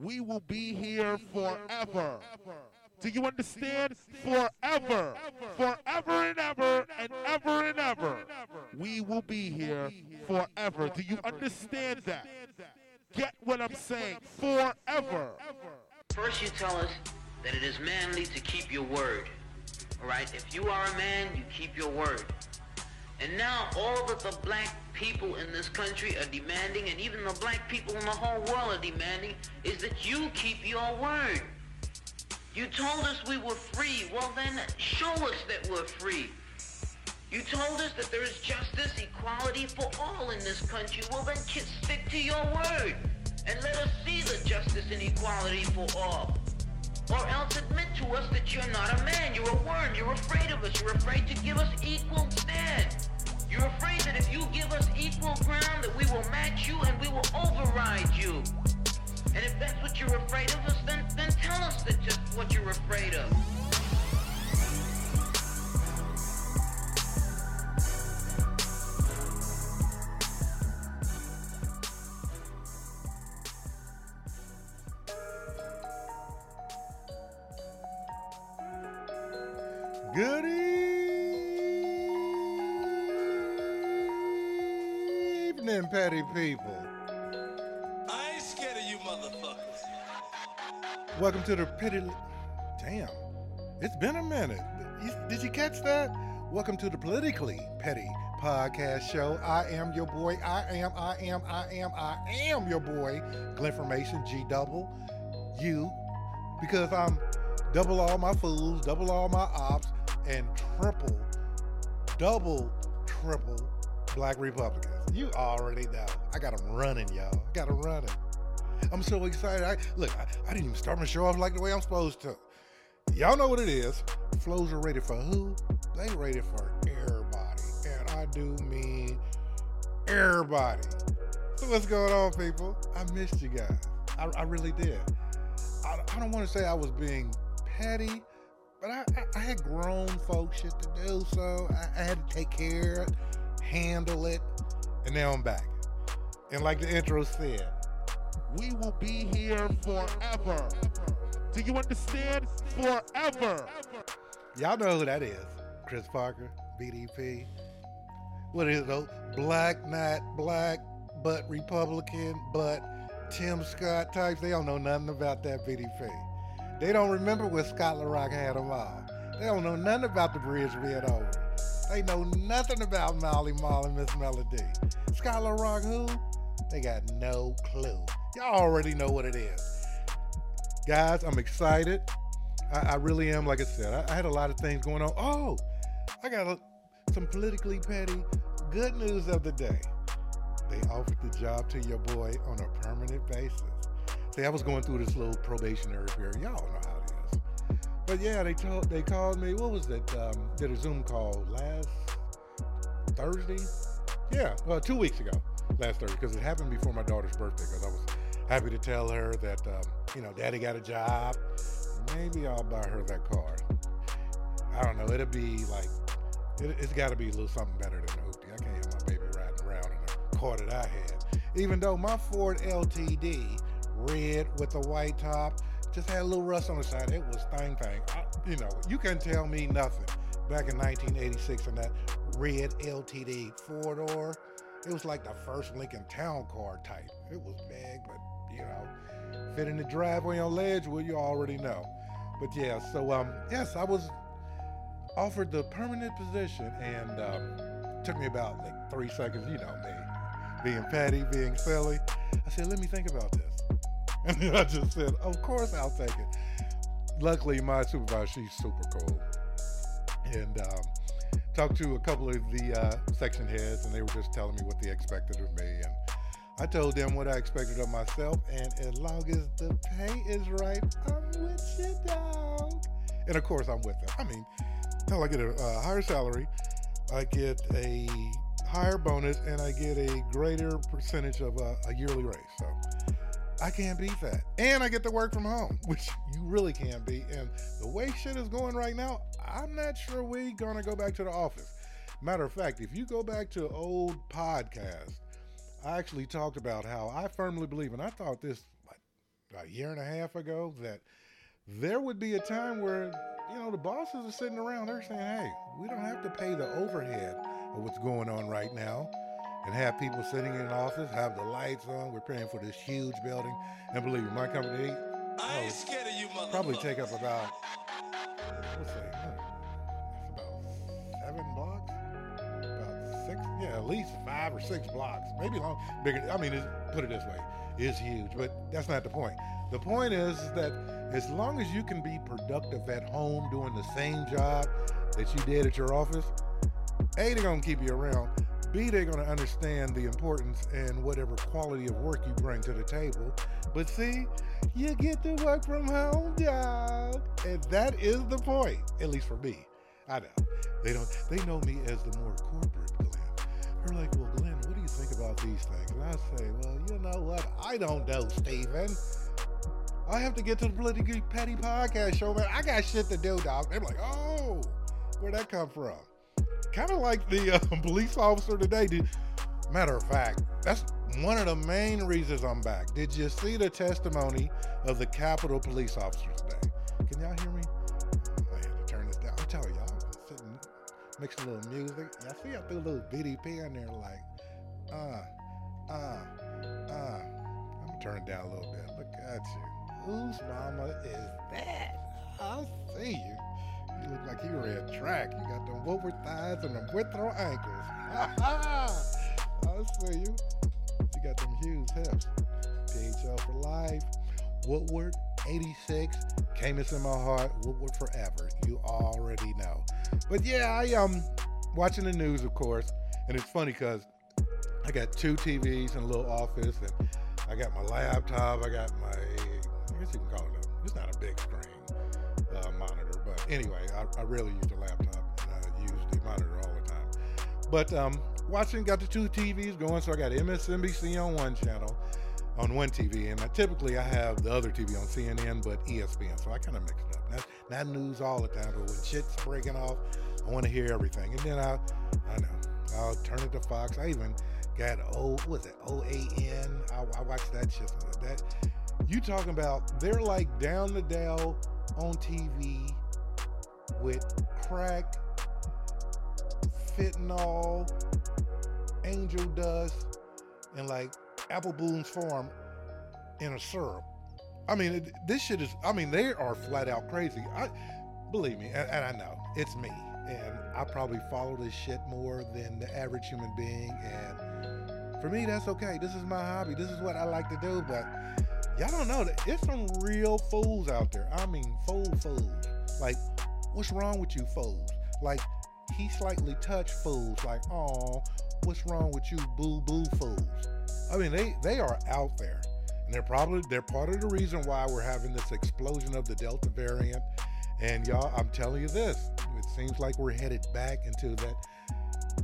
We will be here forever. Do you understand? Forever. Forever and ever and ever and ever. We will be here forever. Do you understand that? Get what I'm saying? Forever. First, you tell us that it is manly to keep your word. All right? If you are a man, you keep your word. And now all that the black people in this country are demanding, and even the black people in the whole world are demanding, is that you keep your word. You told us we were free. Well then, show us that we're free. You told us that there is justice, equality for all in this country. Well then, stick to your word. And let us see the justice and equality for all. Or else admit to us that you're not a man, you're a worm, you're afraid of us, you're afraid to give us equal stand. You're afraid that if you give us equal ground, that we will match you and we will override you. And if that's what you're afraid of us, then, people. I ain't scared of you motherfuckers. Welcome to the petty. Damn, it's been a minute. Did you catch that? Welcome to the politically petty podcast show. I am your boy. I am. I am. I am. I am your boy, Glenn from Mason G double. You, because I'm double all my fools, double all my ops, and triple, double, triple black Republicans. You already know. I got them running, y'all. I got them running. I'm so excited. I look. I, I didn't even start my show off like the way I'm supposed to. Y'all know what it is. Flows are rated for who? They rated for everybody, and I do mean everybody. So what's going on, people? I missed you guys. I, I really did. I, I don't want to say I was being petty, but I, I, I had grown folk shit to do, so I, I had to take care handle it, and now I'm back. And like the intro said, We will be here forever. Do you understand? Forever. Y'all know who that is. Kris Parker, BDP. What is it though? Black, not black, but Republican, but Tim Scott types. They don't know nothing about that BDP. They don't remember when Scott LaRock had them all. They don't know nothing about the bridge being over. They know nothing about Molly and Ms. Melodie. Scott LaRock who? They got no clue. Y'all already know what it is. Guys, I'm excited. I, I really am. Like I said, I, I had a lot of things going on. Oh, I got a, some politically petty good news of the day. They offered the job to your boy on a permanent basis. See, I was going through this little probationary period. Y'all know how. But yeah, they told they called me. What was it? Um, did a Zoom call last Thursday? Yeah, well, two weeks ago, last Thursday, because it happened before my daughter's birthday. Because I was happy to tell her that um, you know, Daddy got a job. Maybe I'll buy her that car. I don't know. It'll be like it, it's got to be a little something better than a hoopty. I can't have my baby riding around in a car that I had. Even though my Ford LTD, red with the white top, just had a little rust on the side. It was thing thing. You know, you couldn't tell me nothing. Back in 1986 in that red LTD four door, it was like the first Lincoln Town Car type. It was big, but you know, fit in the driveway on ledge. Well, you already know. But yeah, so um, yes, I was offered the permanent position, and um, took me about like three seconds. You know me, being petty, being silly. I said, "Let me think about this," and I just said, "Of course, I'll take it." Luckily, my supervisor, she's super cool, and um, talked to a couple of the uh, section heads, and they were just telling me what they expected of me, and I told them what I expected of myself, and as long as the pay is right, I'm with you, dog. And of course, I'm with them. I mean, hell, I get a higher salary, I get a higher bonus, and I get a greater percentage of a yearly raise. So I can't beat that. And I get to work from home, which you really can't beat. And the way shit is going right now, I'm not sure we're gonna go back to the office. Matter of fact, if you go back to old podcasts, I actually talked about how I firmly believe, and I thought this a year and a half ago that there would be a time where you know the bosses are sitting around they're saying hey we don't have to pay the overhead of what's going on right now and have people sitting in an office have the lights on. We're paying for this huge building. And believe me my company I ain't oh, scared of you, motherfucker. probably take up about say huh, that's about seven blocks? About six yeah at least five or six blocks. Maybe long bigger i mean put it this way it's huge but that's not the point. The point is that as long as you can be productive at home doing the same job that you did at your office a they're going to keep you around b they're going to understand the importance and whatever quality of work you bring to the table. But see you get to work from home dog and that is the point at least for me. I know. They don't they know me as the more corporate glenn. They're like well glenn what do you think about these things? And i say well you know what? I don't know stephen I have to get to the politically petty podcast show, man. I got shit to do, dog. They're like, oh, where'd that come from? Kind of like the uh, police officer today. Did, matter of fact, that's one of the main reasons I'm back. Did you see the testimony of the Capitol police officer today? Can y'all hear me? I had to turn this down. I'm telling y'all, I'm sitting mixing a little music. Y'all see I threw a little BDP in there, like, uh, uh, uh. I'm gonna turn it down a little bit. Look at you. Whose mama is that? I see you. You look like you ran track. You got them Woodward thighs and them Withrow ankles. I see you. You got them huge hips. PHL for life. Woodward 86. Camus in my heart. Woodward forever. You already know. But yeah, I um watching the news, of course, and it's funny because I got two TVs in a little office, and I got my laptop. I got my I guess you can call it a, it's not a big screen anyway, I, I rarely use the laptop and I use the monitor all the time. But um, watching, got the two TVs going, so I got MSNBC on one channel, on one TV, and I typically I have the other TV on CNN, but ESPN, so I kind of mix it up. Not, not news all the time, but when shit's breaking off, I want to hear everything. And then I, I know, I'll turn it to Fox. I even got O, what's it, OAN. I, I watch that shit. That you talking about they're like down the Dell on TV with crack, fentanyl, angel dust, and like Apple Boone's Farm in a syrup. I mean, it, this shit is. I mean, they are flat out crazy. I believe me, and, and I know it's me, and I probably follow this shit more than the average human being. And for me, that's okay. This is my hobby. This is what I like to do. But y'all don't know it's some real fools out there. I mean, fool fools. Like, what's wrong with you fools? Like, he slightly touched fools. Like, oh, what's wrong with you, boo boo fools? I mean, they they are out there, and they're probably they're part of the reason why we're having this explosion of the Delta variant. And y'all, I'm telling you this, it seems like we're headed back into that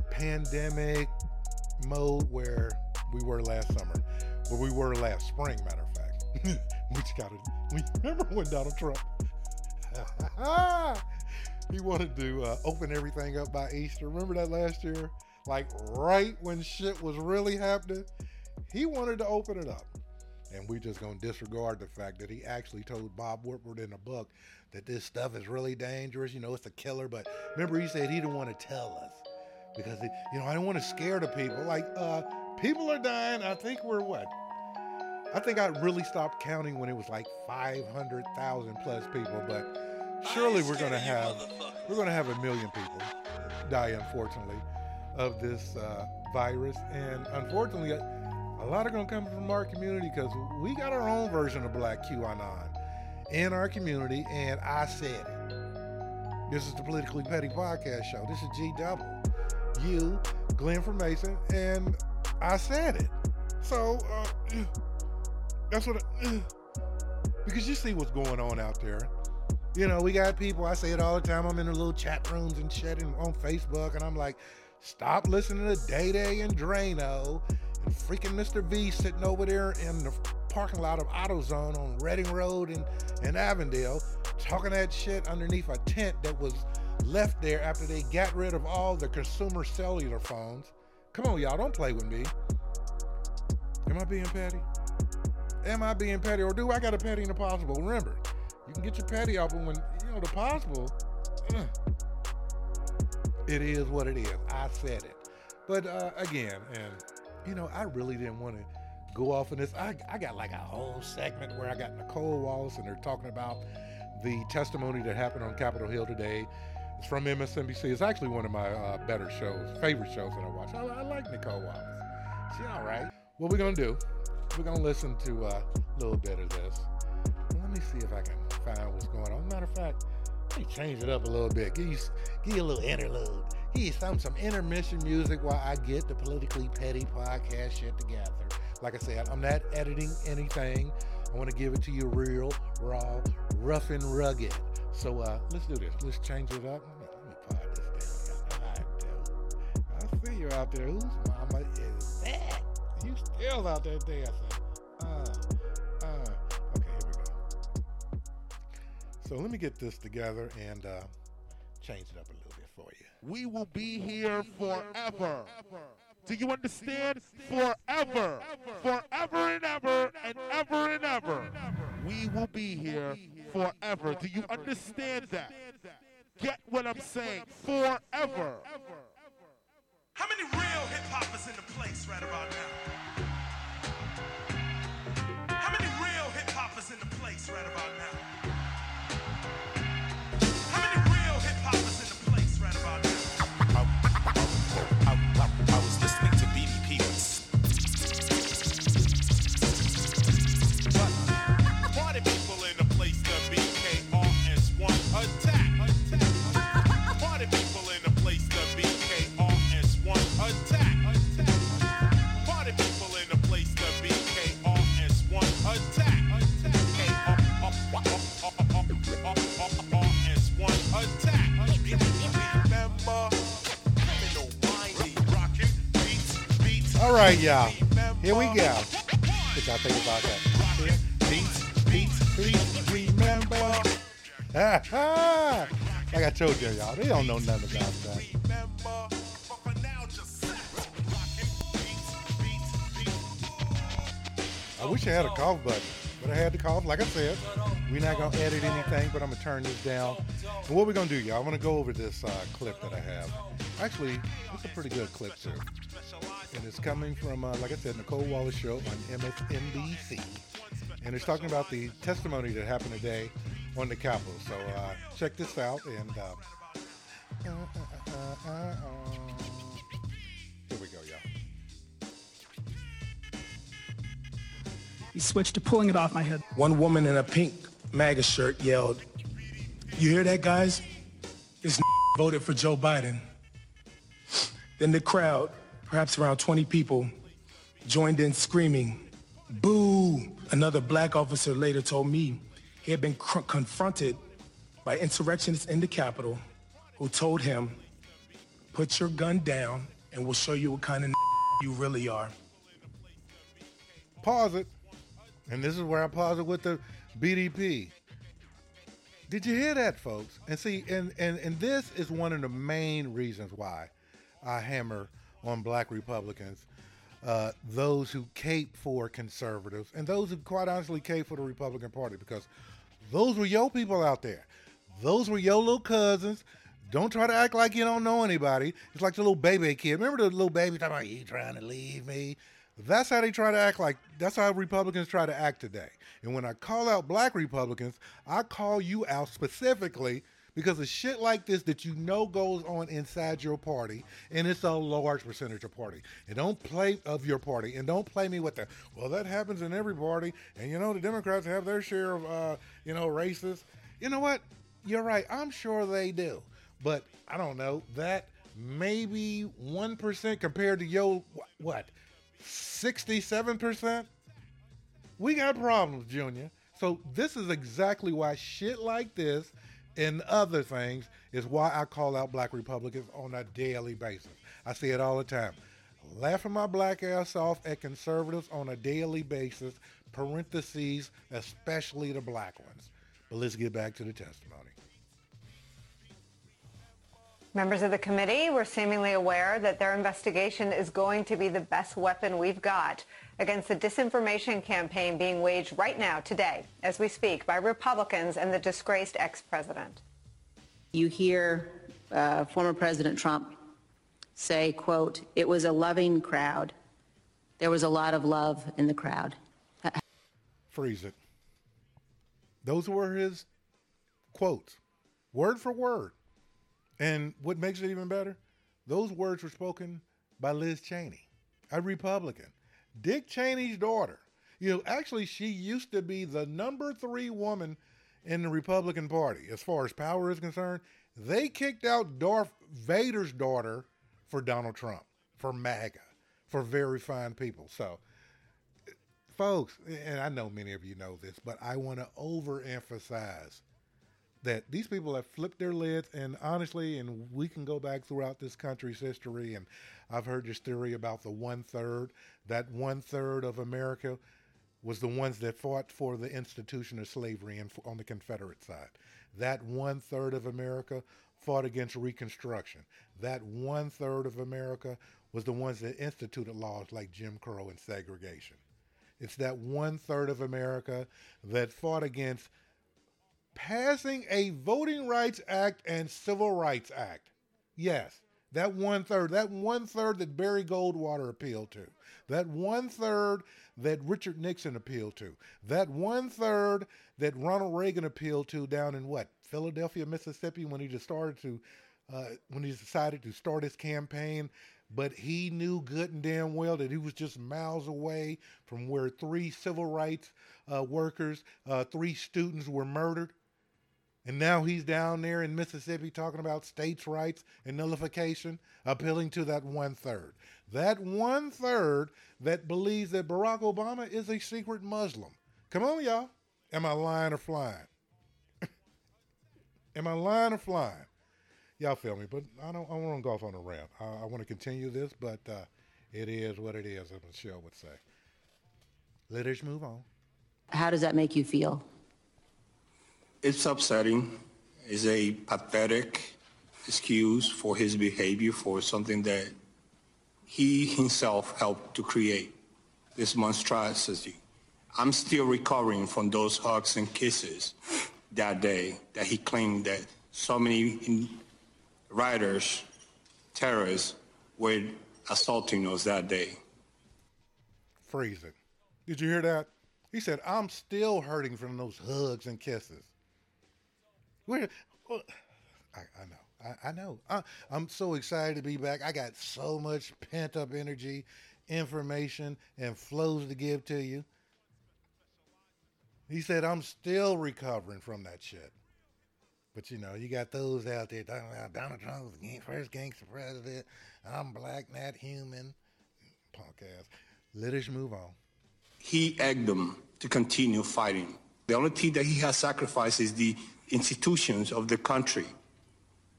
pandemic mode where we were last summer, where we were last spring, matter of fact. Which got it. We remember when Donald Trump he wanted to uh, open everything up by Easter. Remember that last year? Like right when shit was really happening, he wanted to open it up. And we just gonna disregard the fact that he actually told Bob Woodward in a book that this stuff is really dangerous. You know, it's a killer. But remember, he said he didn't want to tell us because, it, you know, I don't want to scare the people. Like, uh, people are dying. I think we're what? I think I really stopped counting when it was like 500,000 plus people. But surely we're gonna have we're gonna have a million people die, unfortunately, of this uh, virus. And unfortunately, a lot are going to come from our community because we got our own version of Black QAnon in our community. And I said it. This is the Politically Petty Podcast Show. This is G Double. You, Glenn from Mason, and I said it. So, uh, that's what. I, because you see what's going on out there. You know, we got people, I say it all the time. I'm in the little chat rooms and shit and on Facebook, and I'm like, stop listening to Day Day and Drano and freaking Mr. V sitting over there in the parking lot of AutoZone on Reading Road and, and Avondale talking that shit underneath a tent that was left there after they got rid of all the consumer cellular phones. Come on, y'all, don't play with me. Am I being petty? am I being petty or do I got a petty in the possible? Remember, you can get your patty but when you know the possible, it is what it is. I said it. But uh, again, and you know, I really didn't want to go off on this. I, I got like a whole segment where I got Nicolle Wallace and they're talking about the testimony that happened on Capitol Hill today. It's from MSNBC. It's actually one of my uh, better shows, favorite shows that I watch. I, I like Nicolle Wallace. She all right. What we're gonna do? We're gonna listen to uh, a little bit of this. Let me see if I can find what's going on. Matter of fact, let me change it up a little bit. Give you, give you a little interlude. Give you some some intermission music while I get the politically petty podcast shit together. Like I said, I'm not editing anything. I want to give it to you real, raw, rough and rugged. So uh, let's do this. Let's change it up. Let me, pod this down. I. See you out there. Whose mama is that? You still out there dancing? Uh. So let me get this together and uh, change it up a little bit for you. We will be here forever. Do you understand? Forever. Forever and ever and ever and ever. We will be here forever. Do you understand that? Get what I'm saying? Forever. Right, y'all. Here we go. What y'all think about that? Beats, beats, beats, remember. Like I told you, y'all, they don't know nothing about that. I wish I had a cough button, but I had to cough. Like I said, we're not gonna edit anything, but I'm gonna turn this down. And what we're gonna do, y'all? I'm gonna go over this uh, clip that I have. Actually, it's a pretty good clip too, and it's coming from, uh, like I said, Nicolle Wallace show on MSNBC, and it's talking about the testimony that happened today on the Capitol. So uh, check this out, and uh, uh, uh, uh, uh, uh. here we go, y'all. He switched to pulling it off my head. One woman in a pink MAGA shirt yelled, You hear that, guys? This voted for Joe Biden. Then the crowd, perhaps around 20 people, joined in screaming, Boo! Another black officer later told me he had been confronted by insurrectionists in the Capitol who told him, Put your gun down and we'll show you what kind of you really are. pause it. And this is where I pause it with the BDP. Did you hear that, folks? And see, and, and, and this is one of the main reasons why I hammer on black Republicans, uh, those who cape for conservatives, and those who quite honestly cape for the Republican Party, because those were your people out there. Those were your little cousins. Don't try to act like you don't know anybody. It's like the little baby kid. Remember the little baby talking about you trying to leave me? That's how they try to act like that's how Republicans try to act today. And when I call out black Republicans, I call you out specifically because of shit like this that you know goes on inside your party, and it's a large percentage of party. And don't play of your party, and don't play me with the well that happens in every party, and you know the Democrats have their share of uh, you know racists. You know what? You're right. I'm sure they do, but I don't know that maybe one percent compared to yo what 67%? We got problems, Junior. So this is exactly why shit like this and other things is why I call out black Republicans on a daily basis. I see it all the time. Laughing my black ass off at conservatives on a daily basis, parentheses, especially the black ones. But let's get back to the testimony. Members of the committee were seemingly aware that their investigation is going to be the best weapon we've got against the disinformation campaign being waged right now, today, as we speak, by Republicans and the disgraced ex-president. You hear uh, former President Trump say, quote, it was a loving crowd. There was a lot of love in the crowd. Freeze it. Those were his quotes, word for word. And what makes it even better, those words were spoken by Liz Cheney, a Republican. Dick Cheney's daughter. You know, actually, she used to be the number three woman in the Republican Party as far as power is concerned. They kicked out Darth Vader's daughter for Donald Trump, for MAGA, for very fine people. So, folks, and I know many of you know this, but I want to overemphasize that these people have flipped their lids and honestly and we can go back throughout this country's history and i've heard this theory about the one third that one third of america was the ones that fought for the institution of slavery and on the confederate side. That one third of america fought against reconstruction. That one third of america was the ones that instituted laws like jim crow and segregation. It's that one third of america that fought against passing a Voting Rights Act and Civil Rights Act. Yes, that one third, that one third that Barry Goldwater appealed to, that one third that Richard Nixon appealed to, that one third that Ronald Reagan appealed to down in what Philadelphia, Mississippi, when he just started to, uh, when he decided to start his campaign. But he knew good and damn well that he was just miles away from where three civil rights uh, workers, uh, three students were murdered. And now he's down there in Mississippi talking about states' rights and nullification, appealing to that one third. That one third that believes that Barack Obama is a secret Muslim. Come on, y'all. Am I lying or flying? Am I lying or flying? Y'all feel me, but I don't. I want to go off on a rant. I, I want to continue this, but uh, it is what it is, as Michelle would say. Let us move on. How does that make you feel? It's upsetting. It's a pathetic excuse for his behavior for something that he himself helped to create, this monstrosity. I'm still recovering from those hugs and kisses that day that he claimed that so many rioters, terrorists, were assaulting us that day. Freeze. Did you hear that? He said, I'm still hurting from those hugs and kisses. Where? Well, I, I, know. I, I know. I, I'm so excited to be back. I got so much pent up energy, information, and flows to give to you. He said, I'm still recovering from that shit. But you know, you got those out there talking about Donald uh, Trump was the first gangster president. I'm black, not human. Punk ass. Let us move on. He egged them to continue fighting. The only thing that he has sacrificed is the institutions of the country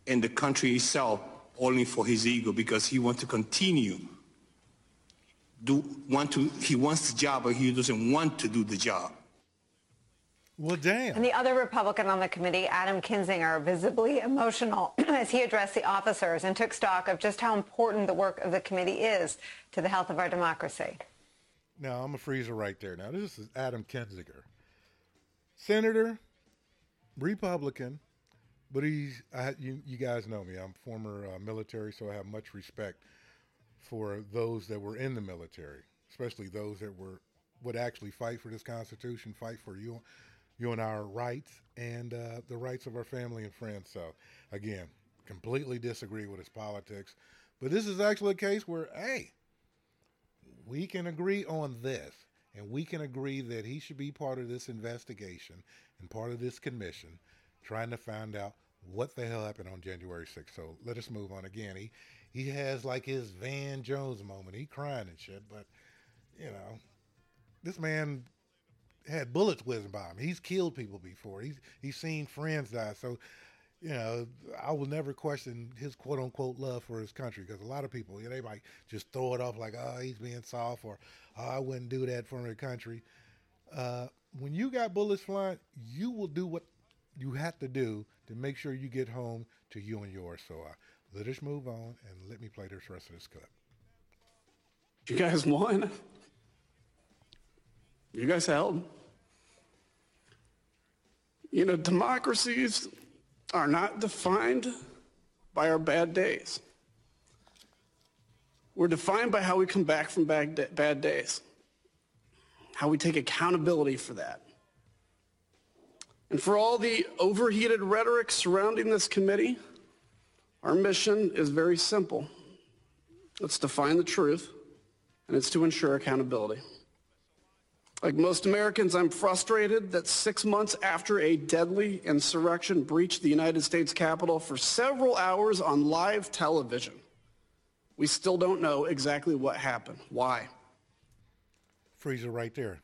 and the country itself only for his ego because he wants to continue do want to he wants the job but he doesn't want to do the job. Well damn. And the other republican on the committee adam kinzinger visibly emotional as he addressed the officers and took stock of just how important the work of the committee is to the health of our democracy. Now i'm a freezer right there. Now this is adam kinzinger. Senator Republican, but he's I, you, you guys know me. I'm former uh, military, so I have much respect for those that were in the military, especially those that were would actually fight for this Constitution, fight for you, you and our rights, and uh, the rights of our family and friends. So, again, completely disagree with his politics, but this is actually a case where, hey, we can agree on this, and we can agree that he should be part of this investigation and part of this commission trying to find out what the hell happened on January 6th. So let us move on again. He he has like his Van Jones moment. He crying and shit, but you know, this man had bullets whizzing by him. He's killed people before. He's he's seen friends die. So, you know, I will never question his quote unquote love for his country because a lot of people, you know, they might just throw it off like, oh, he's being soft or oh, I wouldn't do that for my country. Uh, when you got bullets flying, you will do what you have to do to make sure you get home to you and yours. So uh, Let us move on and let me play this rest of this clip. You guys won. You guys held. You know, democracies are not defined by our bad days. We're defined by how we come back from bad, bad days, how we take accountability for that. And for all the overheated rhetoric surrounding this committee, our mission is very simple. Let's define the truth, and it's to ensure accountability. Like most Americans, I'm frustrated that six months after a deadly insurrection breached the United States Capitol for several hours on live television, we still don't know exactly what happened. Why? Freezer right there.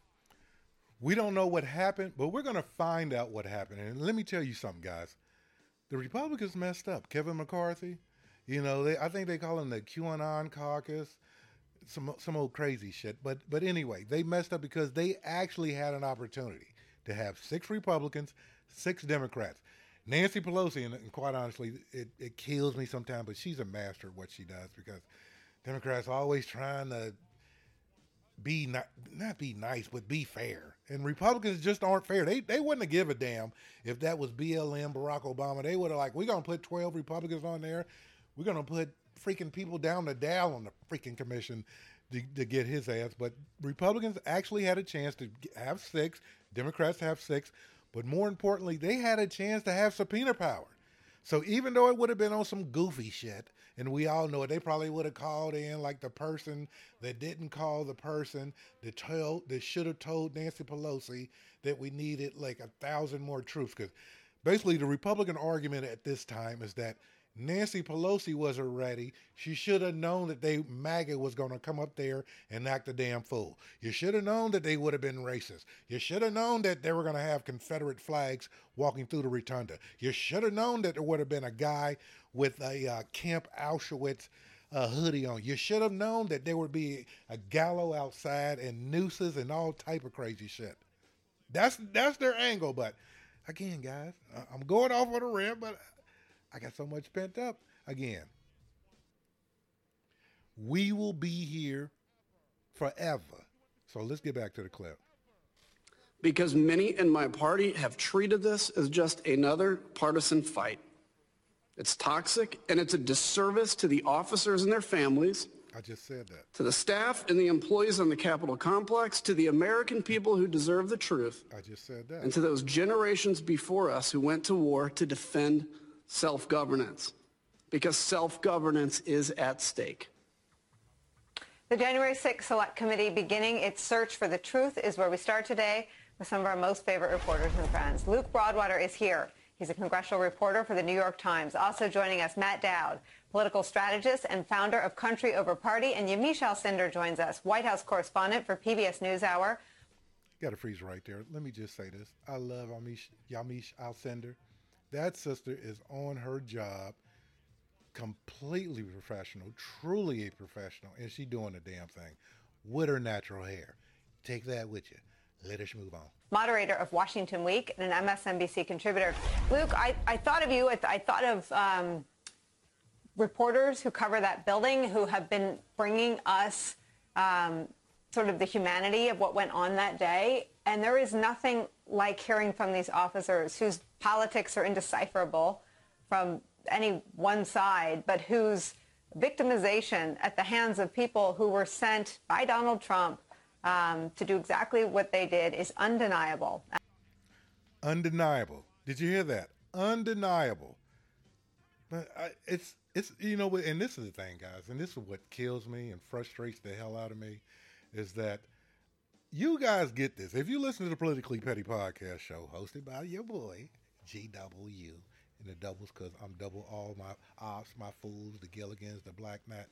We don't know what happened, but we're going to find out what happened. And let me tell you something, guys. The Republicans messed up. Kevin McCarthy, you know, they, I think they call him the QAnon caucus, some some old crazy shit. But but anyway, they messed up because they actually had an opportunity to have six Republicans, six Democrats. Nancy Pelosi, and, and quite honestly, it, it kills me sometimes, but she's a master at what she does because Democrats always trying to be not not be nice, but be fair. And Republicans just aren't fair. They they wouldn't have give a damn if that was BLM, Barack Obama. They would have like, we're gonna put twelve Republicans on there. We're gonna put freaking people down the Dow on the freaking commission to, to get his ass. But Republicans actually had a chance to have six. Democrats have six. But more importantly, they had a chance to have subpoena power. So even though it would have been on some goofy shit, and we all know it, they probably would have called in like the person that didn't call the person that told that should have told Nancy Pelosi that we needed like a thousand more troops. Because basically, the Republican argument at this time is that Nancy Pelosi wasn't ready. She should have known that they MAGA was going to come up there and act a damn fool. You should have known that they would have been racist. You should have known that they were going to have Confederate flags walking through the rotunda. You should have known that there would have been a guy with a uh, Camp Auschwitz uh, hoodie on. You should have known that there would be a gallows outside and nooses and all type of crazy shit. That's that's their angle. But again, guys, I'm going off on a rant, but I got so much pent up again. We will be here forever. So let's get back to the clip. Because many in my party have treated this as just another partisan fight. It's toxic and it's a disservice to the officers and their families, I just said that. to the staff and the employees on the Capitol complex, to the American people who deserve the truth, I just said that. and to those generations before us who went to war to defend self-governance. Because self-governance is at stake. The January 6th Select Committee beginning its search for the truth is where we start today with some of our most favorite reporters and friends. Luke Broadwater is here. He's a congressional reporter for the New York Times. Also joining us, Matt Dowd, political strategist and founder of Country Over Party. And Yamiche Alcindor joins us, White House correspondent for PBS NewsHour. Got to freeze right there. Let me just say this. I love Amish, Yamiche Alcindor. That sister is on her job, completely professional, truly a professional, and she doing the damn thing with her natural hair. Take that with you. Let us move on. moderator of Washington Week and an MSNBC contributor. Luke, I, I thought of you. I, th- I thought of um, reporters who cover that building who have been bringing us um, sort of the humanity of what went on that day. And there is nothing like hearing from these officers whose politics are indecipherable from any one side, but whose victimization at the hands of people who were sent by Donald Trump um, to do exactly what they did is undeniable. Undeniable. Did you hear that? Undeniable. But I, it's it's you know, and this is the thing, guys, and this is what kills me and frustrates the hell out of me, is that you guys get this. If you listen to the Politically Petty podcast show hosted by your boy GW and the doubles, because I'm double all my ops, my fools, the Gilligans, the Black Nat,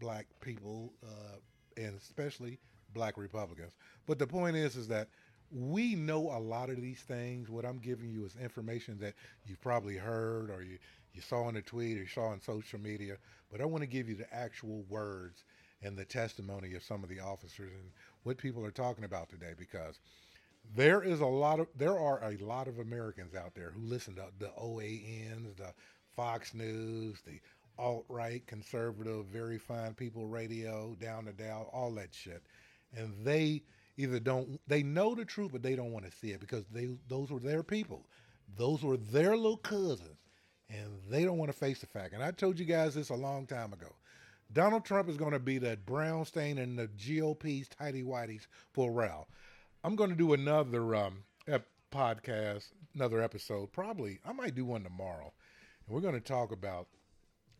black people, uh, and especially black Republicans. But the point is, is that we know a lot of these things. What I'm giving you is information that you've probably heard or you, you saw in a tweet or you saw on social media. But I want to give you the actual words and the testimony of some of the officers and what people are talking about today because there is a lot of there are a lot of Americans out there who listen to the OANs, the Fox News, the alt right, conservative, very fine people radio, down to down, all that shit. And they either don't they know the truth but they don't want to see it because they those were their people. Those were their little cousins. And they don't want to face the fact. And I told you guys this a long time ago. Donald Trump is going to be that brown stain in the GOP's tidy whities for Ralph. I'm going to do another um, ep- podcast, another episode. Probably, I might do one tomorrow. And we're going to talk about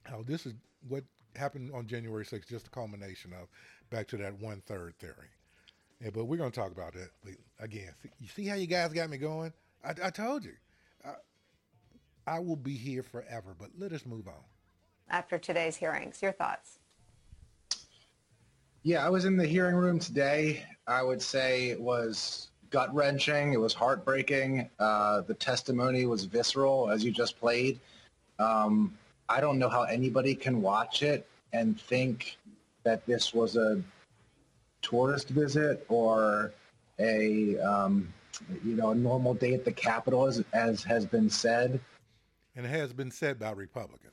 how this is what happened on January 6th, just a culmination of back to that one third theory. Yeah, but we're going to talk about that again. You see how you guys got me going? I, I told you. I, I will be here forever, but let us move on. After today's hearings, your thoughts? Yeah, I was in the hearing room today. I would say it was gut wrenching. It was heartbreaking. Uh, the testimony was visceral, as you just played. Um, I don't know how anybody can watch it and think that this was a tourist visit or a um, you know a normal day at the Capitol, as, as has been said. And it has been said by Republicans.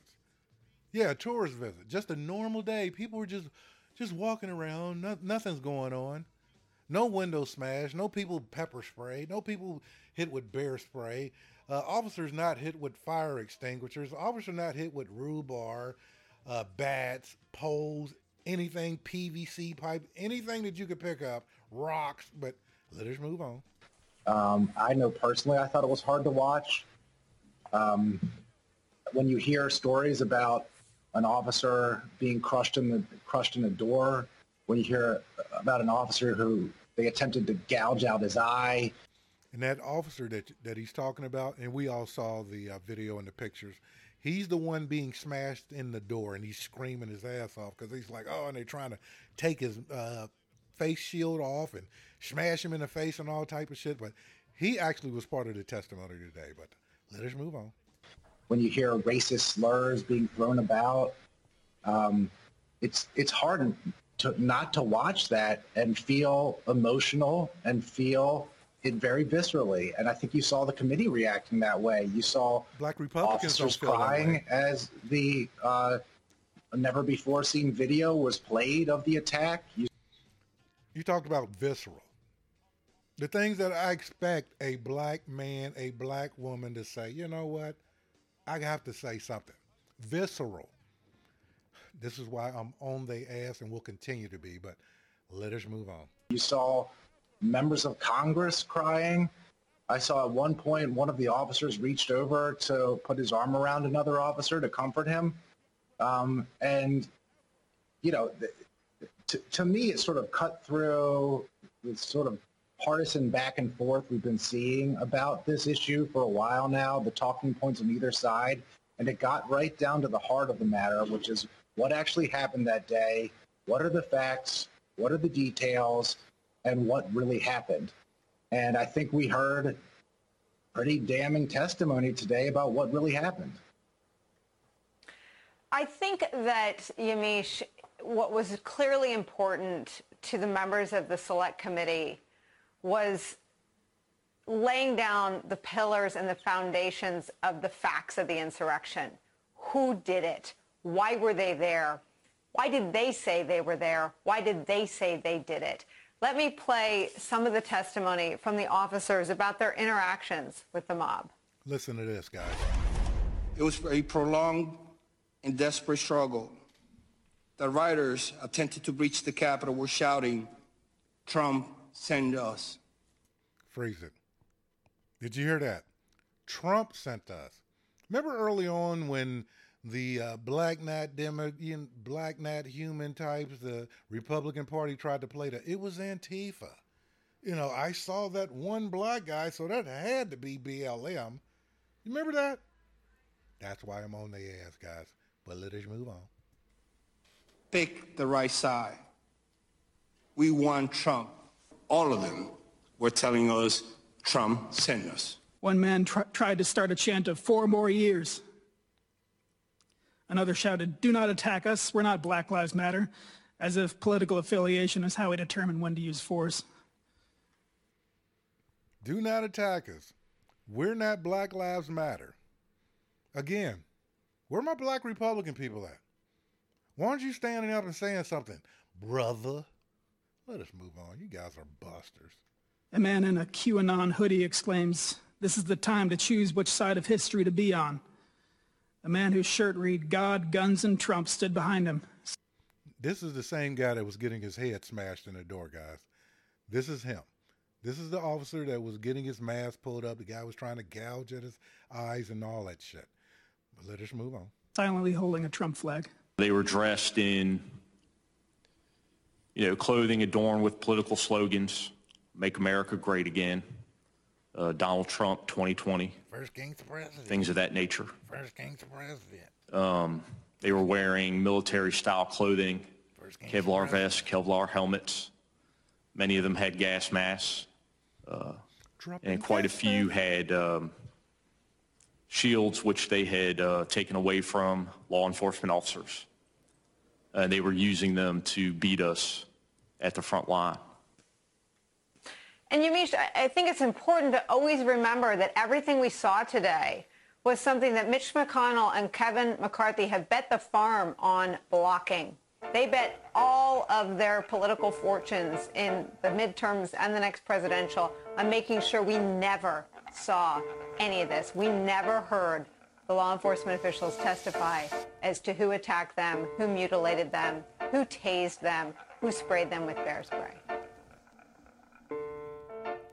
Yeah, a tourist visit, just a normal day. People were just just walking around. No, nothing's going on. No window smash. No people pepper spray. No people hit with bear spray. Uh, officers not hit with fire extinguishers. Officers not hit with rhubarb, uh, bats, poles, anything, PVC pipe, anything that you could pick up, rocks. But let us move on. Um, I know personally, I thought it was hard to watch. Um, when you hear stories about an officer being crushed in the crushed in a door. When you hear about an officer who they attempted to gouge out his eye. And that officer that that he's talking about, and we all saw the uh, video and the pictures. He's the one being smashed in the door, and he's screaming his ass off because he's like, "Oh!" And they're trying to take his uh, face shield off and smash him in the face and all type of shit. But he actually was part of the testimony today. But let us move on when you hear racist slurs being thrown about. Um, it's it's hard to not to watch that and feel emotional and feel it very viscerally. And I think you saw the committee reacting that way. You saw black Republicans officers crying as the uh, never before seen video was played of the attack. You, you talked about visceral. The things that I expect a black man, a black woman to say, you know what? I have to say something. Visceral. This is why I'm on the ass and will continue to be, but let us move on. You saw members of Congress crying. I saw at one point one of the officers reached over to put his arm around another officer to comfort him. Um, and, you know, to, to me, it sort of cut through this sort of partisan back and forth we've been seeing about this issue for a while now, the talking points on either side, and it got right down to the heart of the matter, which is what actually happened that day, what are the facts, what are the details, and what really happened. And I think we heard pretty damning testimony today about what really happened. I think that, Yamiche, what was clearly important to the members of the select committee was laying down the pillars and the foundations of the facts of the insurrection. Who did it? Why were they there? Why did they say they were there? Why did they say they did it? Let me play some of the testimony from the officers about their interactions with the mob. Listen to this, guys. It was a prolonged and desperate struggle. The rioters attempted to breach the Capitol were shouting, Trump, send us. Freeze it. Did you hear that? Trump sent us. Remember early on when the uh, black nat demo, black nat human types, the Republican Party tried to play that It was Antifa. You know, I saw that one black guy, so that had to be BLM. You remember that? That's why I'm on the ass, guys. But let us move on. Pick the right side. We want Trump all of them were telling us, Trump, send us. One man tr- tried to start a chant of four more years. Another shouted, do not attack us, we're not Black Lives Matter, as if political affiliation is how we determine when to use force. Do not attack us. We're not Black Lives Matter. Again, Where are my black Republican people at? Why aren't you standing up and saying something, brother? Let us move on. You guys are busters. A man in a QAnon hoodie exclaims, This is the time to choose which side of history to be on. A man whose shirt read, God, guns, and Trump stood behind him. This is the same guy that was getting his head smashed in the door, guys. This is him. This is the officer that was getting his mask pulled up. The guy was trying to gouge at his eyes and all that shit. But let us move on. Silently holding a Trump flag. They were dressed in, you know, clothing adorned with political slogans, "Make America Great Again," uh, Donald Trump 2020, First gangster president. things of that nature. First gangster president. Um, they were wearing military-style clothing, Kevlar vests, Kevlar helmets. Many of them had gas masks, uh, and quite a few had um, shields, which they had uh, taken away from law enforcement officers. And they were using them to beat us at the front line. And Yamiche, I- I think it's important to always remember that everything we saw today was something that Mitch McConnell and Kevin McCarthy have bet the farm on blocking. They bet all of their political fortunes in the midterms and the next presidential on making sure we never saw any of this. We never heard the law enforcement officials testify as to who attacked them, who mutilated them, who tased them, who sprayed them with bear spray.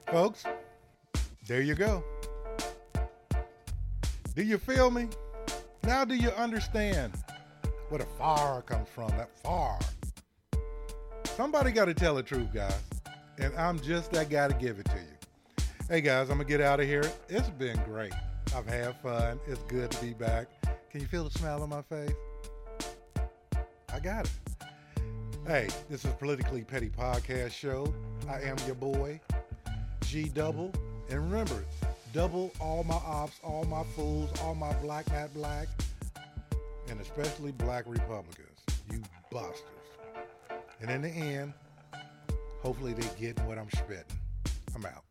Folks, there you go. Do you feel me? Now do you understand where the fire comes from? That fire. Somebody got to tell the truth, guys. And I'm just that guy to give it to you. Hey, guys, I'm going to get out of here. It's been great. I've had fun. It's good to be back. Can you feel the smile on my face? I got it. Hey, this is Politically Petty Podcast Show. I am your boy, G Double. And remember, double all my ops, all my fools, all my black, not black, and especially black Republicans. You busters. And in the end, hopefully they get what I'm spitting. I'm out.